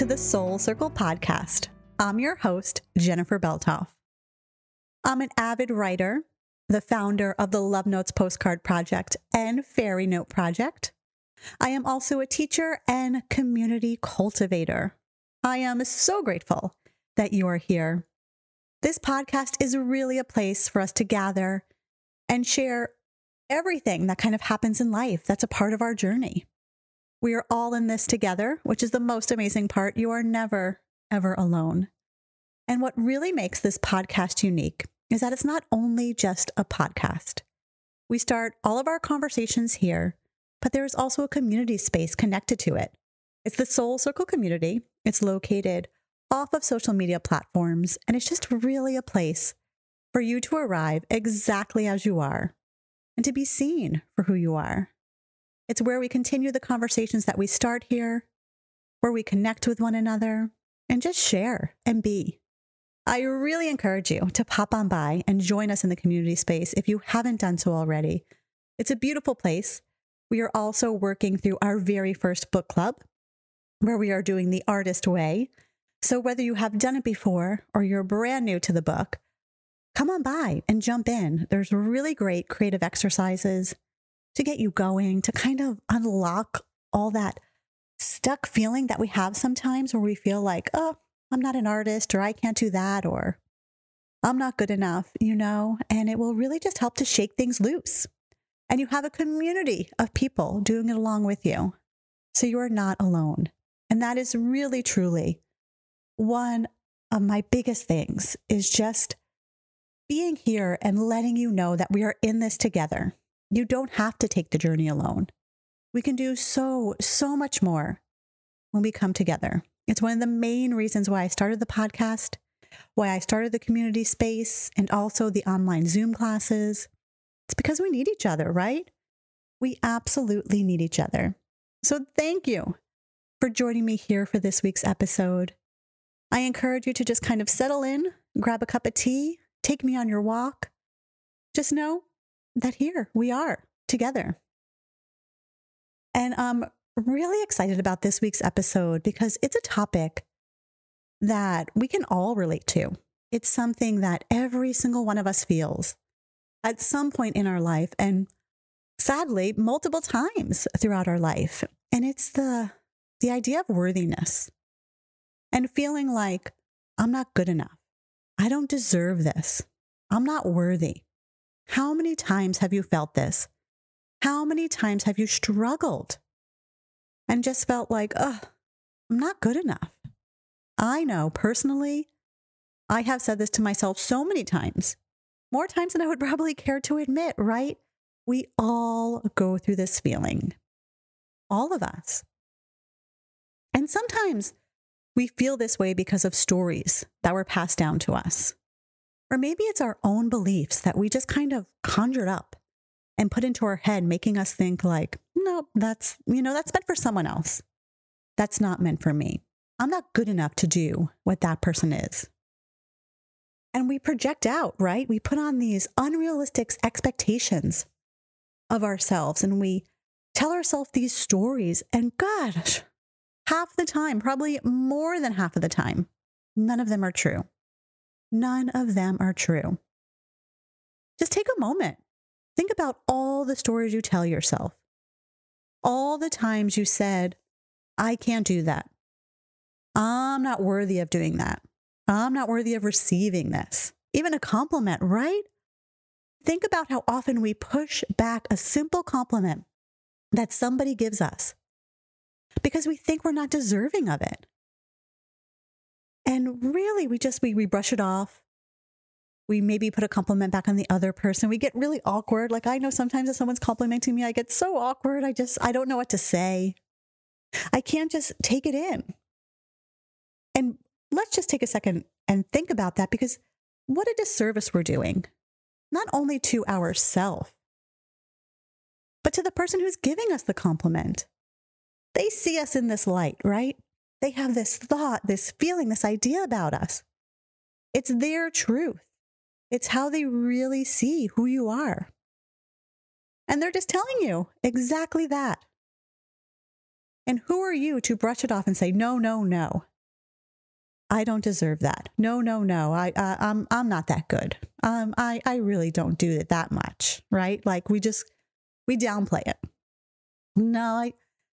to the Soul Circle podcast. I'm your host, Jennifer Belthoff. I'm an avid writer, the founder of the Love Notes Postcard Project and Fairy Note Project. I am also a teacher and community cultivator. I am so grateful that you are here. This podcast is really a place for us to gather and share everything that kind of happens in life that's a part of our journey. We are all in this together, which is the most amazing part. You are never, ever alone. And what really makes this podcast unique is that it's not only just a podcast. We start all of our conversations here, but there is also a community space connected to it. It's the Soul Circle community. It's located off of social media platforms, and it's just really a place for you to arrive exactly as you are and to be seen for who you are. It's where we continue the conversations that we start here, where we connect with one another and just share and be. I really encourage you to pop on by and join us in the community space if you haven't done so already. It's a beautiful place. We are also working through our very first book club, where we are doing the artist way. So, whether you have done it before or you're brand new to the book, come on by and jump in. There's really great creative exercises to get you going, to kind of unlock all that stuck feeling that we have sometimes where we feel like, oh, I'm not an artist or I can't do that or I'm not good enough, you know, and it will really just help to shake things loose. And you have a community of people doing it along with you. So you are not alone. And that is really, truly one of my biggest things is just being here and letting you know that we are in this together. You don't have to take the journey alone. We can do so, so much more when we come together. It's one of the main reasons why I started the podcast, why I started the community space, and also the online Zoom classes. It's because we need each other, right? We absolutely need each other. So thank you for joining me here for this week's episode. I encourage you to just kind of settle in, grab a cup of tea, take me on your walk. Just know that here we are together. And I'm really excited about this week's episode because it's a topic that we can all relate to. It's something that every single one of us feels at some point in our life and sadly multiple times throughout our life. And it's the the idea of worthiness and feeling like I'm not good enough. I don't deserve this. I'm not worthy. How many times have you felt this? How many times have you struggled and just felt like, oh, I'm not good enough? I know personally, I have said this to myself so many times, more times than I would probably care to admit, right? We all go through this feeling, all of us. And sometimes we feel this way because of stories that were passed down to us. Or maybe it's our own beliefs that we just kind of conjured up and put into our head, making us think, like, no, that's, you know, that's meant for someone else. That's not meant for me. I'm not good enough to do what that person is. And we project out, right? We put on these unrealistic expectations of ourselves and we tell ourselves these stories. And gosh, half the time, probably more than half of the time, none of them are true. None of them are true. Just take a moment. Think about all the stories you tell yourself, all the times you said, I can't do that. I'm not worthy of doing that. I'm not worthy of receiving this. Even a compliment, right? Think about how often we push back a simple compliment that somebody gives us because we think we're not deserving of it. And really, we just we, we brush it off. We maybe put a compliment back on the other person. We get really awkward. Like I know sometimes if someone's complimenting me, I get so awkward. I just I don't know what to say. I can't just take it in. And let's just take a second and think about that because what a disservice we're doing, not only to ourselves, but to the person who's giving us the compliment. They see us in this light, right? They have this thought, this feeling, this idea about us. It's their truth. It's how they really see who you are. And they're just telling you exactly that. And who are you to brush it off and say, no, no, no, I don't deserve that. No, no, no. I, I I'm I'm not that good. Um, I I really don't do it that much, right? Like we just we downplay it. No, I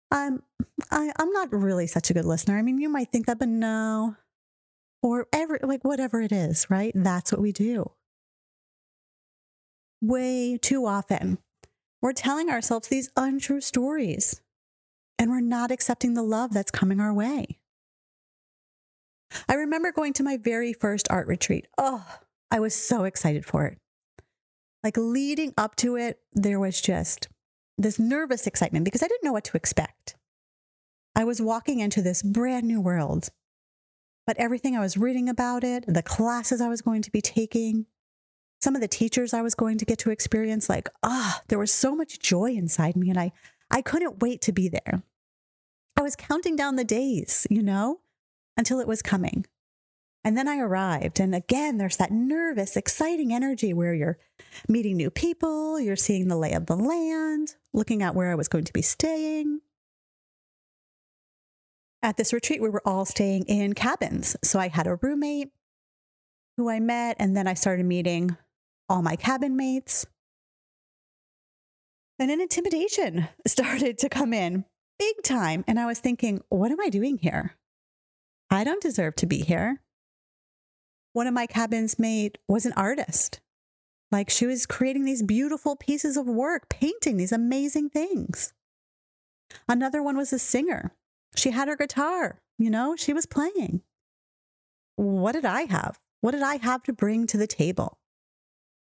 I'm I, I'm not really such a good listener. I mean, you might think that, but no. Or every like whatever it is, right? That's what we do. Way too often, we're telling ourselves these untrue stories and we're not accepting the love that's coming our way. I remember going to my very first art retreat. Oh, I was so excited for it. Like leading up to it, there was just this nervous excitement because I didn't know what to expect. I was walking into this brand new world, but everything I was reading about it, the classes I was going to be taking, some of the teachers I was going to get to experience, like, ah, oh, there was so much joy inside me, and I, I couldn't wait to be there. I was counting down the days, you know, until it was coming. And then I arrived. And again, there's that nervous, exciting energy where you're meeting new people, you're seeing the lay of the land, looking at where I was going to be staying. At this retreat, we were all staying in cabins. So I had a roommate who I met, and then I started meeting all my cabin mates. And an intimidation started to come in big time. And I was thinking, what am I doing here? I don't deserve to be here. One of my cabins mate was an artist. Like she was creating these beautiful pieces of work, painting these amazing things. Another one was a singer. She had her guitar, you know, she was playing. What did I have? What did I have to bring to the table?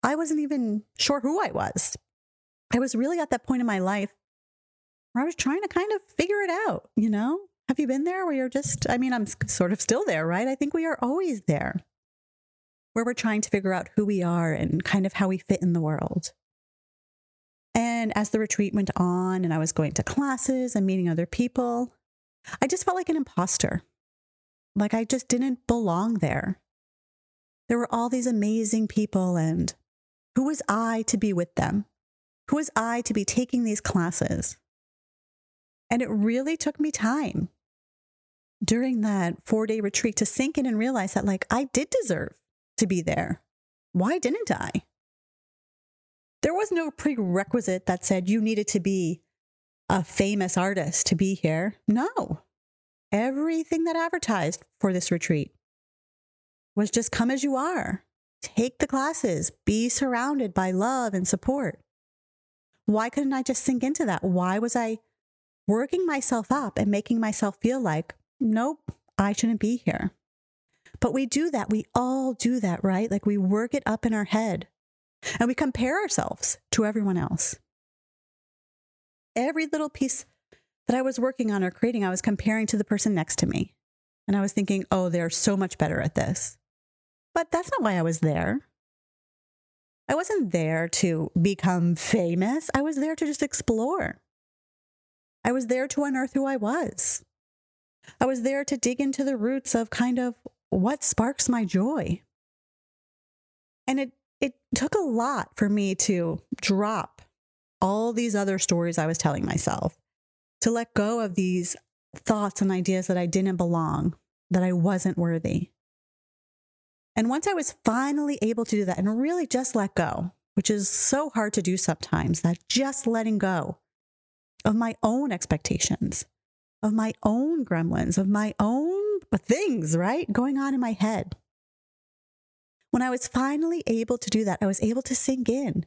I wasn't even sure who I was. I was really at that point in my life where I was trying to kind of figure it out, you know? Have you been there where you're just, I mean, I'm sort of still there, right? I think we are always there where we're trying to figure out who we are and kind of how we fit in the world. And as the retreat went on and I was going to classes and meeting other people, I just felt like an imposter. Like I just didn't belong there. There were all these amazing people, and who was I to be with them? Who was I to be taking these classes? And it really took me time during that four day retreat to sink in and realize that, like, I did deserve to be there. Why didn't I? There was no prerequisite that said you needed to be a famous artist to be here. No. Everything that advertised for this retreat was just come as you are. Take the classes, be surrounded by love and support. Why couldn't I just sink into that? Why was I working myself up and making myself feel like, nope, I shouldn't be here? But we do that. We all do that, right? Like we work it up in our head and we compare ourselves to everyone else. Every little piece that I was working on or creating, I was comparing to the person next to me. And I was thinking, oh, they're so much better at this. But that's not why I was there. I wasn't there to become famous. I was there to just explore. I was there to unearth who I was. I was there to dig into the roots of kind of what sparks my joy? And it, it took a lot for me to drop all these other stories I was telling myself, to let go of these thoughts and ideas that I didn't belong, that I wasn't worthy. And once I was finally able to do that and really just let go, which is so hard to do sometimes, that just letting go of my own expectations, of my own gremlins, of my own things, right? Going on in my head. When I was finally able to do that, I was able to sink in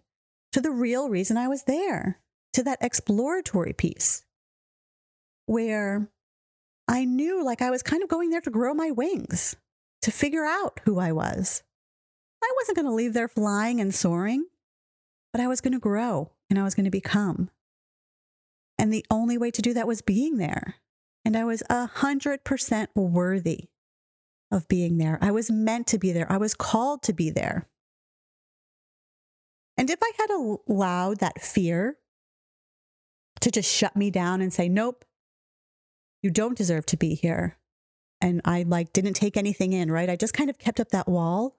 to the real reason I was there, to that exploratory piece where I knew like I was kind of going there to grow my wings, to figure out who I was. I wasn't going to leave there flying and soaring, but I was going to grow and I was going to become. And the only way to do that was being there. And I was a hundred percent worthy of being there. I was meant to be there. I was called to be there. And if I had allowed that fear to just shut me down and say, nope, you don't deserve to be here. And I like didn't take anything in, right? I just kind of kept up that wall.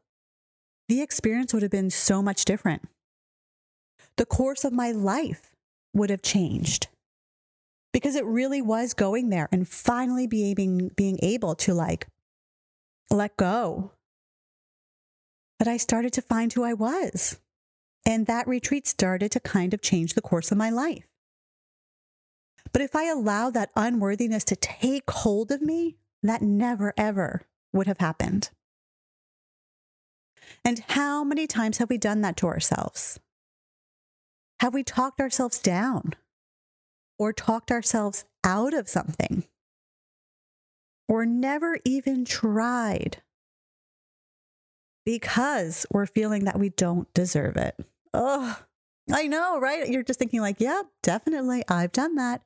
The experience would have been so much different. The course of my life would have changed because it really was going there and finally being being able to like let go, that I started to find who I was. And that retreat started to kind of change the course of my life. But if I allowed that unworthiness to take hold of me, that never, ever would have happened. And how many times have we done that to ourselves? Have we talked ourselves down or talked ourselves out of something or never even tried because we're feeling that we don't deserve it? Oh, I know, right? You're just thinking, like, yeah, definitely, I've done that.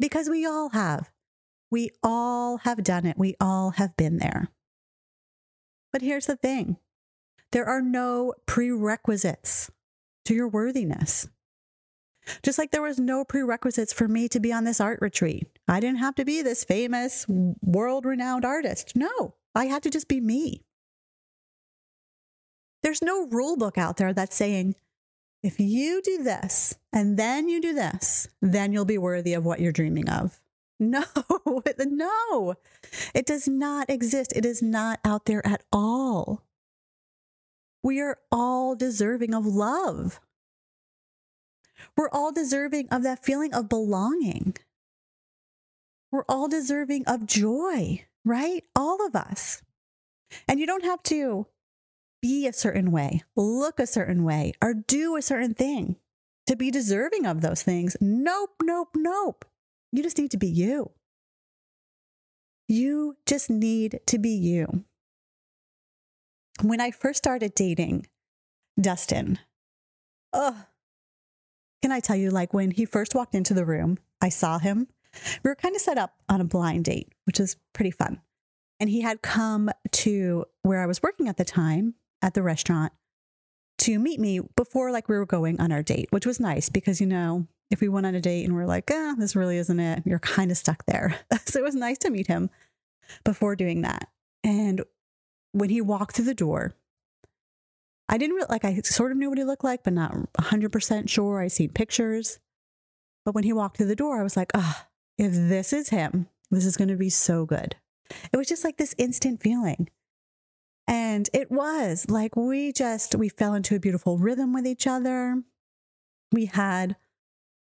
Because we all have. We all have done it. We all have been there. But here's the thing there are no prerequisites to your worthiness. Just like there was no prerequisites for me to be on this art retreat. I didn't have to be this famous, world renowned artist. No, I had to just be me. There's no rule book out there that's saying, if you do this and then you do this, then you'll be worthy of what you're dreaming of. No, no, it does not exist. It is not out there at all. We are all deserving of love. We're all deserving of that feeling of belonging. We're all deserving of joy, right? All of us. And you don't have to be a certain way, look a certain way, or do a certain thing to be deserving of those things. Nope, nope, nope. You just need to be you. You just need to be you when I first started dating Dustin, oh, can I tell you, like when he first walked into the room, I saw him. We were kind of set up on a blind date, which was pretty fun. And he had come to where I was working at the time at the restaurant to meet me before like we were going on our date, which was nice because, you know, if we went on a date and we're like, ah, this really isn't it, you're kind of stuck there. so it was nice to meet him before doing that. And when he walked through the door, I didn't really like, I sort of knew what he looked like, but not 100% sure. I seen pictures. But when he walked through the door, I was like, ah, oh, if this is him, this is going to be so good. It was just like this instant feeling. And it was like we just, we fell into a beautiful rhythm with each other. We had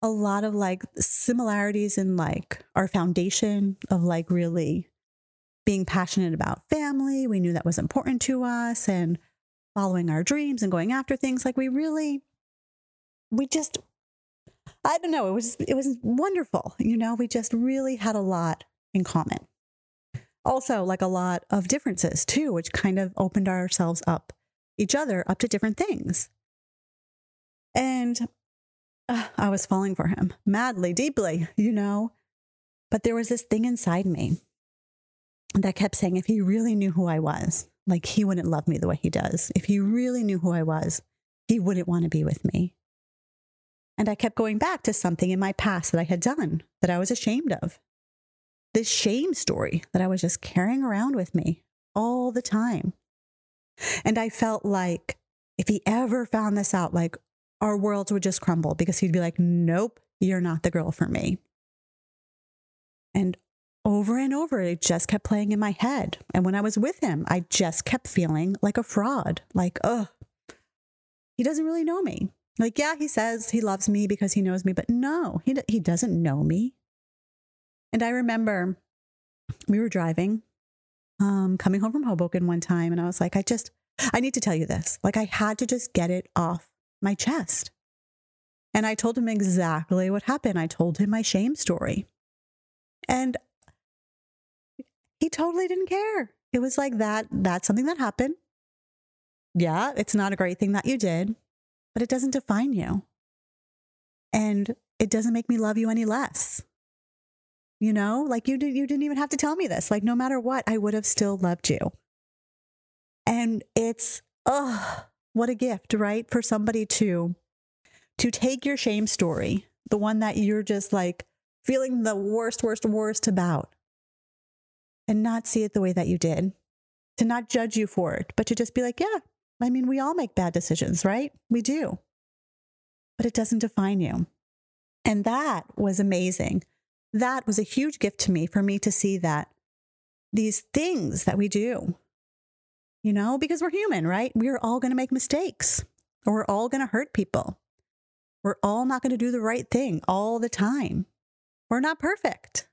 a lot of like similarities in like our foundation of like really being passionate about family. We knew that was important to us and following our dreams and going after things. Like we really, we just, I don't know, it was, it was wonderful. You know, we just really had a lot in common. Also, like a lot of differences too, which kind of opened ourselves up, each other up to different things. And uh, I was falling for him madly, deeply, you know. But there was this thing inside me that kept saying, if he really knew who I was, like he wouldn't love me the way he does. If he really knew who I was, he wouldn't want to be with me. And I kept going back to something in my past that I had done that I was ashamed of. This shame story that I was just carrying around with me all the time. And I felt like if he ever found this out, like our worlds would just crumble because he'd be like, nope, you're not the girl for me. And over and over, it just kept playing in my head. And when I was with him, I just kept feeling like a fraud. Like, oh, he doesn't really know me. Like, yeah, he says he loves me because he knows me, but no, he, he doesn't know me. And I remember we were driving, um, coming home from Hoboken one time, and I was like, I just, I need to tell you this. Like, I had to just get it off my chest. And I told him exactly what happened. I told him my shame story. And he totally didn't care. It was like that, that's something that happened. Yeah, it's not a great thing that you did, but it doesn't define you. And it doesn't make me love you any less. You know, like you, did, you didn't even have to tell me this. Like, no matter what, I would have still loved you. And it's, oh, what a gift, right? For somebody to, to take your shame story, the one that you're just like feeling the worst, worst, worst about, and not see it the way that you did, to not judge you for it, but to just be like, yeah, I mean, we all make bad decisions, right? We do. But it doesn't define you. And that was amazing. That was a huge gift to me for me to see that these things that we do. You know, because we're human, right? We're all going to make mistakes or we're all going to hurt people. We're all not going to do the right thing all the time. We're not perfect.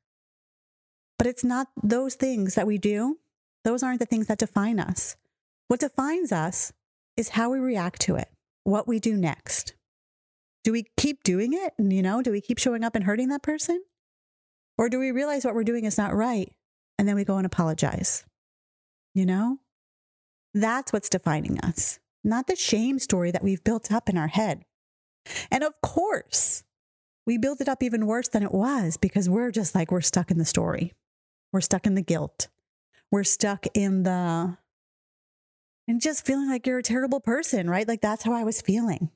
But it's not those things that we do, those aren't the things that define us. What defines us is how we react to it, what we do next. Do we keep doing it? And you know, do we keep showing up and hurting that person? Or do we realize what we're doing is not right and then we go and apologize? You know, that's what's defining us, not the shame story that we've built up in our head. And of course, we build it up even worse than it was because we're just like, we're stuck in the story. We're stuck in the guilt. We're stuck in the, and just feeling like you're a terrible person, right? Like that's how I was feeling.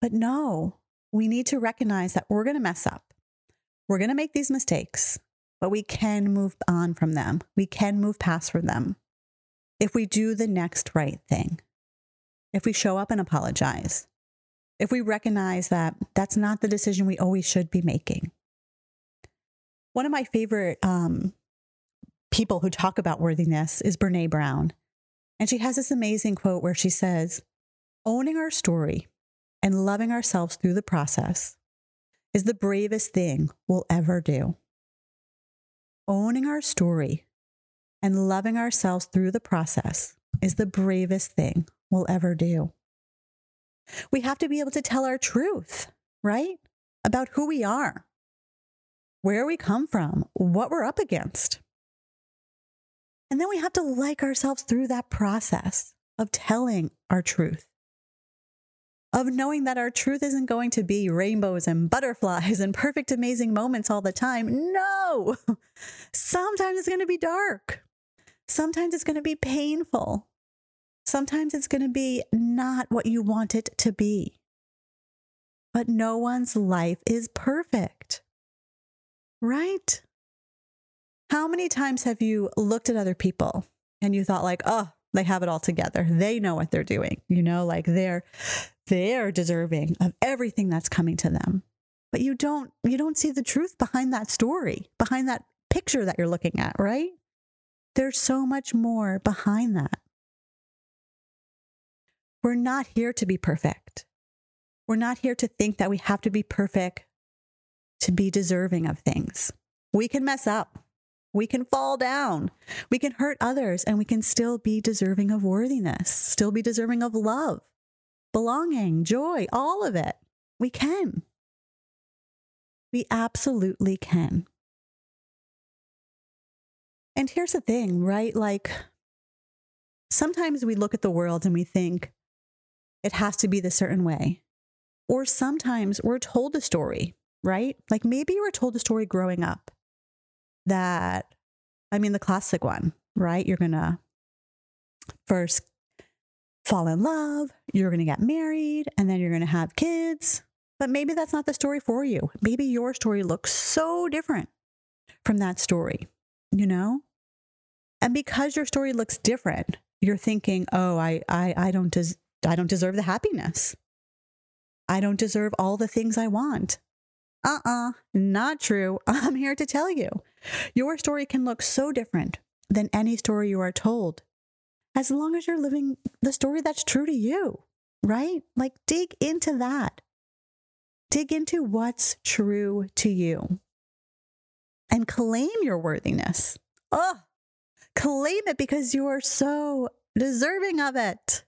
But no, we need to recognize that we're going to mess up. We're going to make these mistakes, but we can move on from them. We can move past from them if we do the next right thing. If we show up and apologize. If we recognize that that's not the decision we always should be making. One of my favorite um, people who talk about worthiness is Brene Brown. And she has this amazing quote where she says, Owning our story and loving ourselves through the process is the bravest thing we'll ever do. Owning our story and loving ourselves through the process is the bravest thing we'll ever do. We have to be able to tell our truth, right? About who we are, where we come from, what we're up against. And then we have to like ourselves through that process of telling our truth of knowing that our truth isn't going to be rainbows and butterflies and perfect, amazing moments all the time. No, sometimes it's going to be dark. Sometimes it's going to be painful. Sometimes it's going to be not what you want it to be. But no one's life is perfect, right? How many times have you looked at other people and you thought, like, oh, they have it all together. They know what they're doing. You know, like they're they're deserving of everything that's coming to them. But you don't you don't see the truth behind that story, behind that picture that you're looking at, right? There's so much more behind that. We're not here to be perfect. We're not here to think that we have to be perfect to be deserving of things. We can mess up. We can fall down. We can hurt others and we can still be deserving of worthiness, still be deserving of love, belonging, joy, all of it. We can. We absolutely can. And here's the thing, right? Like sometimes we look at the world and we think it has to be the certain way. Or sometimes we're told a story, right? Like maybe were told a story growing up that, I mean, the classic one, right? You're going to first fall in love, you're going to get married, and then you're going to have kids. But maybe that's not the story for you. Maybe your story looks so different from that story, you know? And because your story looks different, you're thinking, "Oh, I I I don't des- I don't deserve the happiness. I don't deserve all the things I want." Uh-uh, not true. I'm here to tell you. Your story can look so different than any story you are told as long as you're living the story that's true to you, right? Like dig into that. Dig into what's true to you and claim your worthiness. Oh, claim it because you are so deserving of it.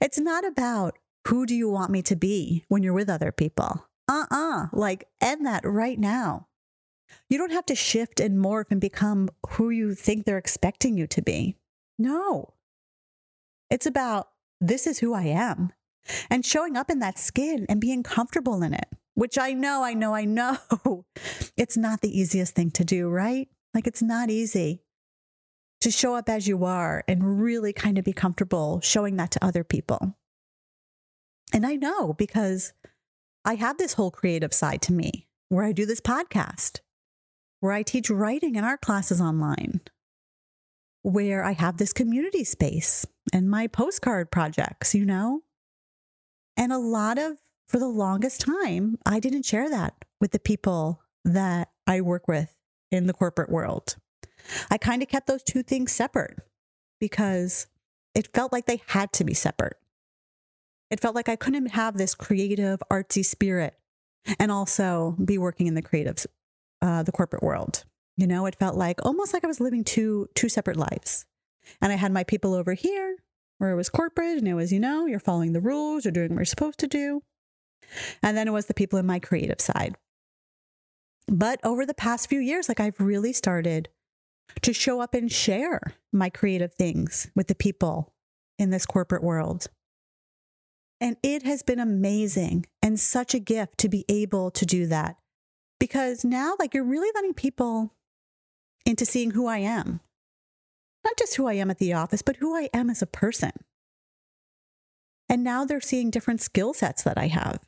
It's not about who do you want me to be when you're with other people. Uh uh like end that right now. You don't have to shift and morph and become who you think they're expecting you to be. No. It's about this is who I am and showing up in that skin and being comfortable in it, which I know, I know, I know it's not the easiest thing to do, right? Like it's not easy to show up as you are and really kind of be comfortable showing that to other people. And I know because I have this whole creative side to me where I do this podcast, where I teach writing in art classes online, where I have this community space and my postcard projects, you know? And a lot of, for the longest time, I didn't share that with the people that I work with in the corporate world. I kind of kept those two things separate because it felt like they had to be separate. It felt like I couldn't have this creative, artsy spirit and also be working in the creative, uh, the corporate world. You know, it felt like almost like I was living two two separate lives. And I had my people over here where it was corporate and it was, you know, you're following the rules, you're doing what you're supposed to do. And then it was the people in my creative side. But over the past few years, like I've really started to show up and share my creative things with the people in this corporate world. And it has been amazing and such a gift to be able to do that because now, like, you're really letting people into seeing who I am. Not just who I am at the office, but who I am as a person. And now they're seeing different skill sets that I have,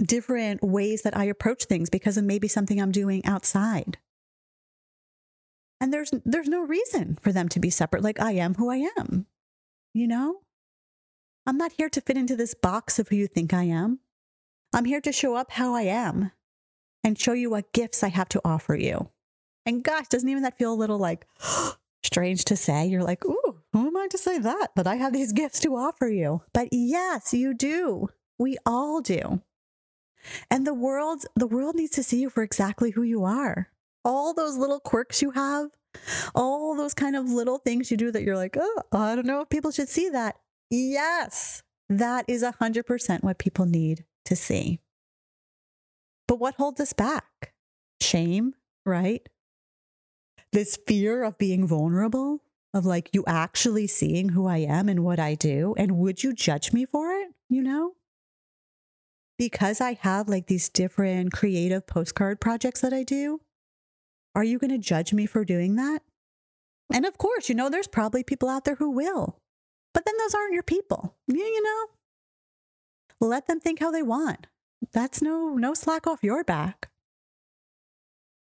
different ways that I approach things because of maybe something I'm doing outside. And there's there's no reason for them to be separate like I am who I am. You know? I'm not here to fit into this box of who you think I am. I'm here to show up how I am and show you what gifts I have to offer you. And gosh, doesn't even that feel a little like strange to say? You're like, ooh, who am I to say that? But I have these gifts to offer you. But yes, you do. We all do. And the world, the world needs to see you for exactly who you are. All those little quirks you have, all those kind of little things you do that you're like, oh, I don't know if people should see that. Yes, that is 100% what people need to see. But what holds us back? Shame, right? This fear of being vulnerable, of like you actually seeing who I am and what I do. And would you judge me for it? You know? Because I have like these different creative postcard projects that I do, are you going to judge me for doing that? And of course, you know, there's probably people out there who will, but then those aren't your people. You, you know, let them think how they want. That's no no slack off your back.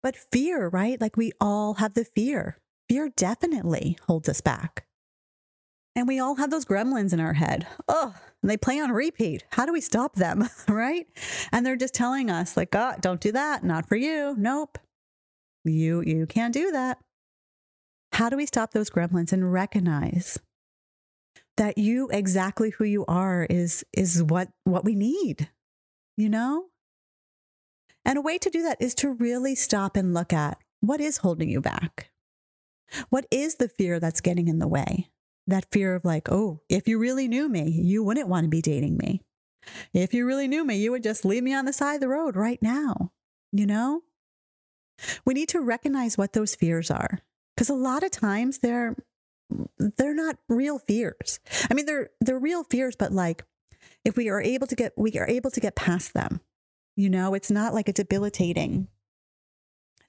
But fear, right? Like we all have the fear. Fear definitely holds us back. And we all have those gremlins in our head. Oh, they play on repeat. How do we stop them? right? And they're just telling us, like, oh, don't do that. Not for you. Nope. You you can't do that. How do we stop those gremlins and recognize that you exactly who you are is is what what we need you know? And a way to do that is to really stop and look at what is holding you back? What is the fear that's getting in the way? That fear of, like, oh, if you really knew me, you wouldn't want to be dating me. If you really knew me, you would just leave me on the side of the road right now. You know? We need to recognize what those fears are because a lot of times they're they're not real fears. I mean, they're they're real fears, but like if we are able to get we are able to get past them you know it's not like a debilitating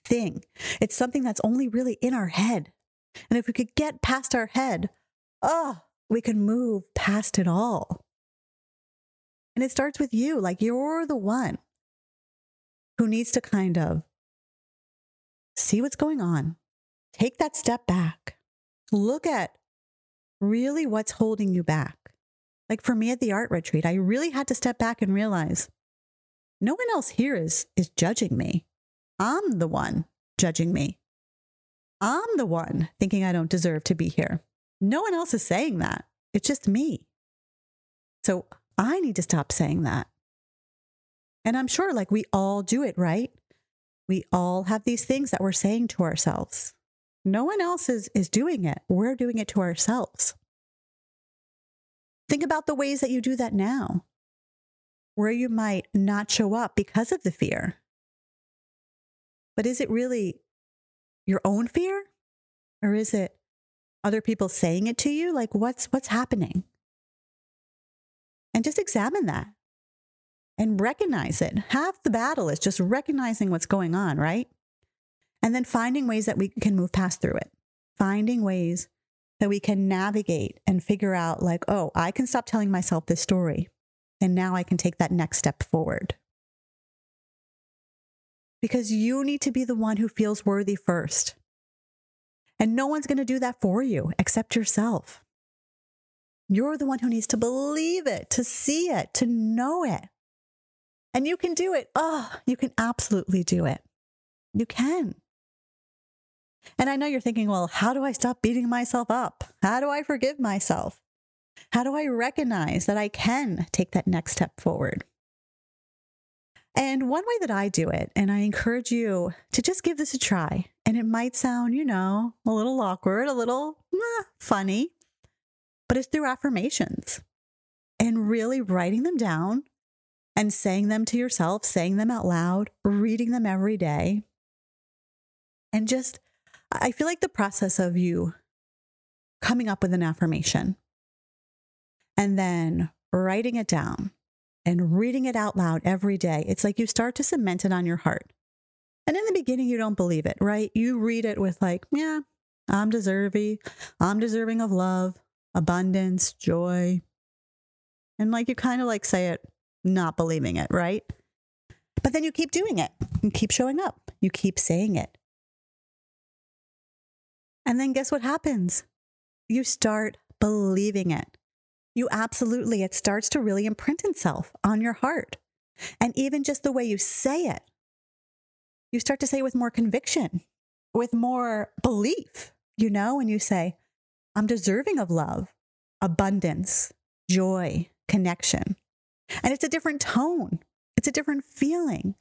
thing. It's something that's only really in our head. And if we could get past our head oh we can move past it all. And it starts with you like you're the one who needs to kind of see what's going on take that step back look at really what's holding you back. Like for me at the art retreat, I really had to step back and realize no one else here is, is judging me. I'm the one judging me. I'm the one thinking I don't deserve to be here. No one else is saying that. It's just me. So I need to stop saying that. And I'm sure like we all do it, right? We all have these things that we're saying to ourselves. No one else is, is doing it. We're doing it to ourselves. Think about the ways that you do that now, where you might not show up because of the fear. But is it really your own fear? Or is it other people saying it to you? Like what's what's happening? And just examine that and recognize it. Half the battle is just recognizing what's going on, right? And then finding ways that we can move past through it. Finding ways that we can navigate and figure out, like, oh, I can stop telling myself this story. And now I can take that next step forward. Because you need to be the one who feels worthy first. And no one's going to do that for you except yourself. You're the one who needs to believe it, to see it, to know it. And you can do it. Oh, you can absolutely do it. You can. And I know you're thinking, well, how do I stop beating myself up? How do I forgive myself? How do I recognize that I can take that next step forward? And one way that I do it, and I encourage you to just give this a try, and it might sound, you know, a little awkward, a little eh, funny, but it's through affirmations and really writing them down and saying them to yourself, saying them out loud, reading them every day. And just, I feel like the process of you coming up with an affirmation and then writing it down and reading it out loud every day, it's like you start to cement it on your heart. And in the beginning, you don't believe it, right? You read it with, like, yeah, I'm deserving. I'm deserving of love, abundance, joy. And like you kind of like say it, not believing it, right? But then you keep doing it. You keep showing up. You keep saying it. And then guess what happens? You start believing it you absolutely, it starts to really imprint itself on your heart. And even just the way you say it, you start to say it with more conviction, with more belief, you know, and you say, I'm deserving of love, abundance, joy, connection. And it's a different tone, it's a different feeling.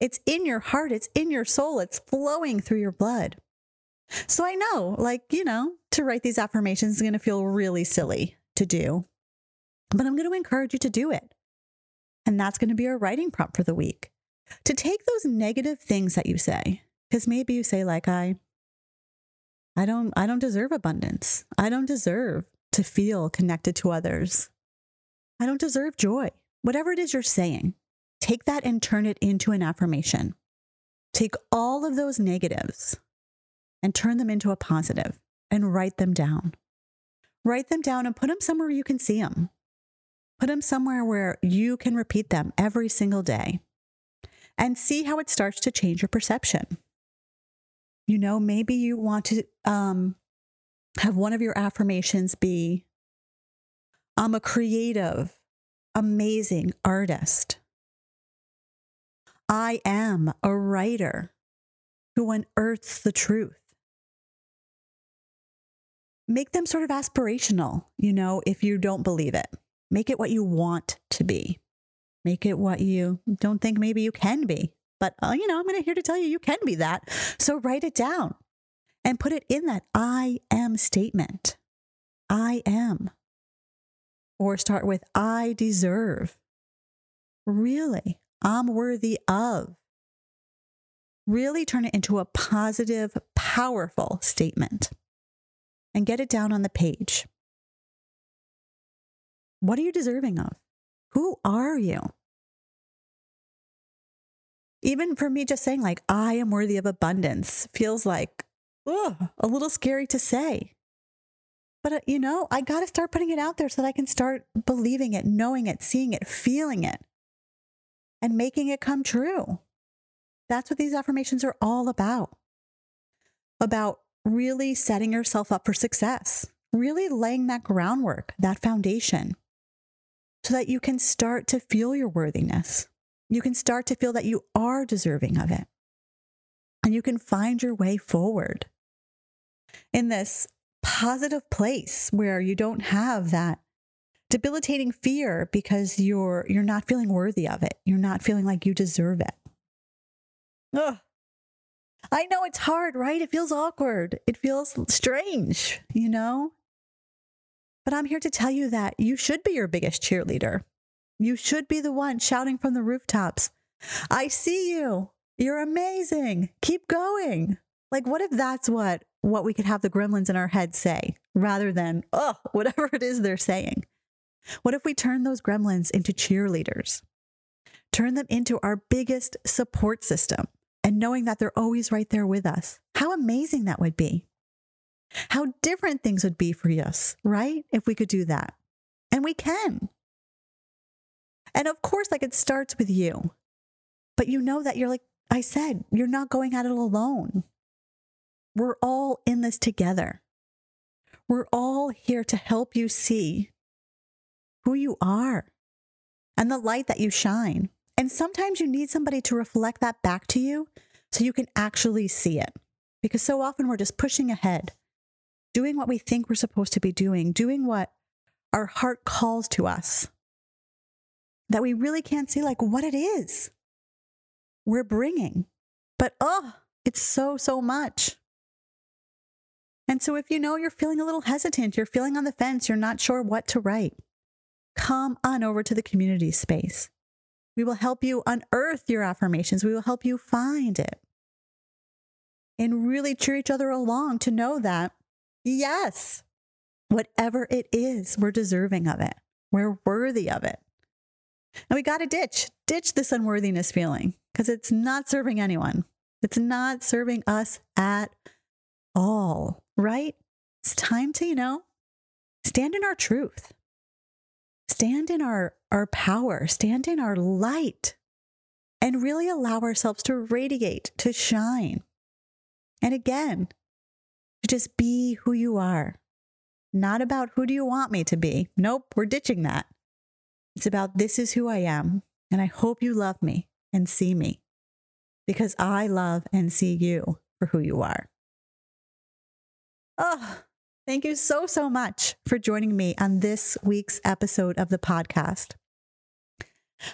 It's in your heart, it's in your soul, it's flowing through your blood. So I know, like, you know, to write these affirmations is going to feel really silly to do. But I'm going to encourage you to do it. And that's going to be our writing prompt for the week. To take those negative things that you say, because maybe you say like I I don't I don't deserve abundance. I don't deserve to feel connected to others. I don't deserve joy. Whatever it is you're saying, take that and turn it into an affirmation. Take all of those negatives and turn them into a positive and write them down. Write them down and put them somewhere you can see them. Put them somewhere where you can repeat them every single day and see how it starts to change your perception. You know, maybe you want to um, have one of your affirmations be I'm a creative, amazing artist. I am a writer who unearths the truth make them sort of aspirational, you know, if you don't believe it. Make it what you want to be. Make it what you don't think maybe you can be. But, uh, you know, I'm to here to tell you you can be that. So write it down and put it in that I am statement. I am. Or start with I deserve. Really, I'm worthy of. Really turn it into a positive, powerful statement and get it down on the page. What are you deserving of? Who are you? Even for me, just saying, like, I am worthy of abundance feels like ugh, a little scary to say. But, uh, you know, I got to start putting it out there so that I can start believing it, knowing it, seeing it, feeling it, and making it come true. That's what these affirmations are all about. About really setting yourself up for success, really laying that groundwork, that foundation, so that you can start to feel your worthiness. You can start to feel that you are deserving of it. And you can find your way forward in this positive place where you don't have that debilitating fear because you're you're not feeling worthy of it. You're not feeling like you deserve it. Ugh. I know it's hard, right? It feels awkward. It feels strange, you know? But I'm here to tell you that you should be your biggest cheerleader. You should be the one shouting from the rooftops, I see you. You're amazing. Keep going. Like, what if that's what, what we could have the gremlins in our head say rather than, oh, whatever it is they're saying? What if we turn those gremlins into cheerleaders? Turn them into our biggest support system and knowing that they're always right there with us. How amazing that would be. How different things would be for us, right? If we could do that. And we can. And of course, like it starts with you. But you know that you're like I said, you're not going at it alone. We're all in this together. We're all here to help you see who you are and the light that you shine. And sometimes you need somebody to reflect that back to you so you can actually see it. because so often we're just pushing ahead, doing what we think we're supposed to be doing, doing what our heart calls to us, that we really can't see like what it is we're bringing. But oh, it's so, so much. And so if you know you're feeling a little hesitant, you're feeling on the fence, you're not sure what to write, come on over to the community space. We will help you unearth your affirmations. We will help you find it and really cheer each other along to know that, yes, whatever it is, we're deserving of it. We're worthy of it. And we got to ditch, ditch this unworthiness feeling because it's not serving anyone. It's not serving us at all, right? It's time to, you know, stand in our truth, stand in our, our power, stand in our light, and really allow ourselves to radiate, to shine. And again, to just be who you are. Not about who do you want me to be. Nope, we're ditching that. It's about this is who I am. And I hope you love me and see me because I love and see you for who you are. Oh, thank you so, so much for joining me on this week's episode of the podcast.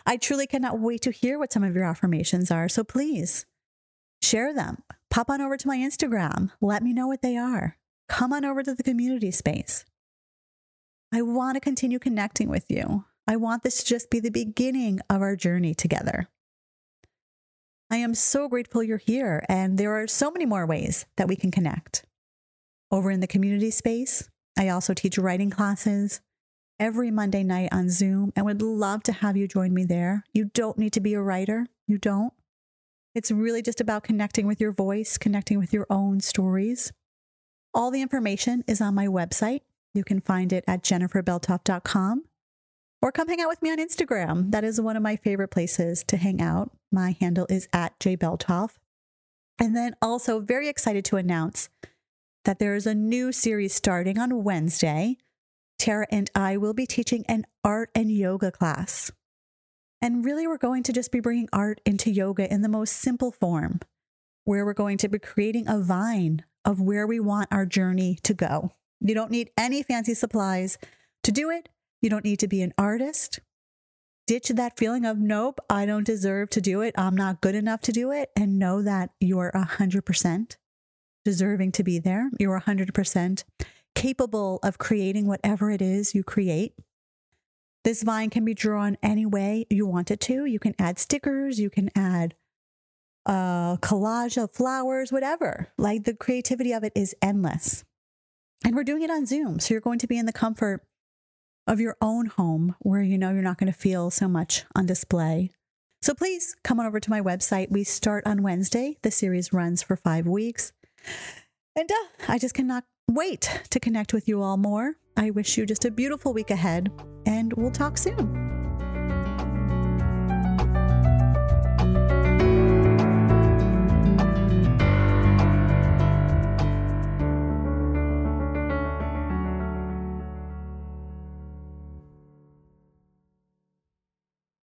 I truly cannot wait to hear what some of your affirmations are. So please share them. Pop on over to my Instagram. Let me know what they are. Come on over to the community space. I want to continue connecting with you. I want this to just be the beginning of our journey together. I am so grateful you're here, and there are so many more ways that we can connect. Over in the community space, I also teach writing classes every Monday night on Zoom and would love to have you join me there. You don't need to be a writer, you don't. It's really just about connecting with your voice, connecting with your own stories. All the information is on my website. You can find it at jenniferbelthoff.com or come hang out with me on Instagram. That is one of my favorite places to hang out. My handle is at jbelthoff. And then also very excited to announce that there is a new series starting on Wednesday. Tara and I will be teaching an art and yoga class. And really, we're going to just be bringing art into yoga in the most simple form, where we're going to be creating a vine of where we want our journey to go. You don't need any fancy supplies to do it. You don't need to be an artist. Ditch that feeling of, nope, I don't deserve to do it. I'm not good enough to do it. And know that you're 100% deserving to be there. You're 100% capable of creating whatever it is you create. This vine can be drawn any way you want it to. You can add stickers, you can add a collage of flowers, whatever. Like the creativity of it is endless. And we're doing it on Zoom. So you're going to be in the comfort of your own home where you know you're not going to feel so much on display. So please come on over to my website. We start on Wednesday. The series runs for five weeks. And uh, I just cannot wait to connect with you all more. I wish you just a beautiful week ahead, and we'll talk soon.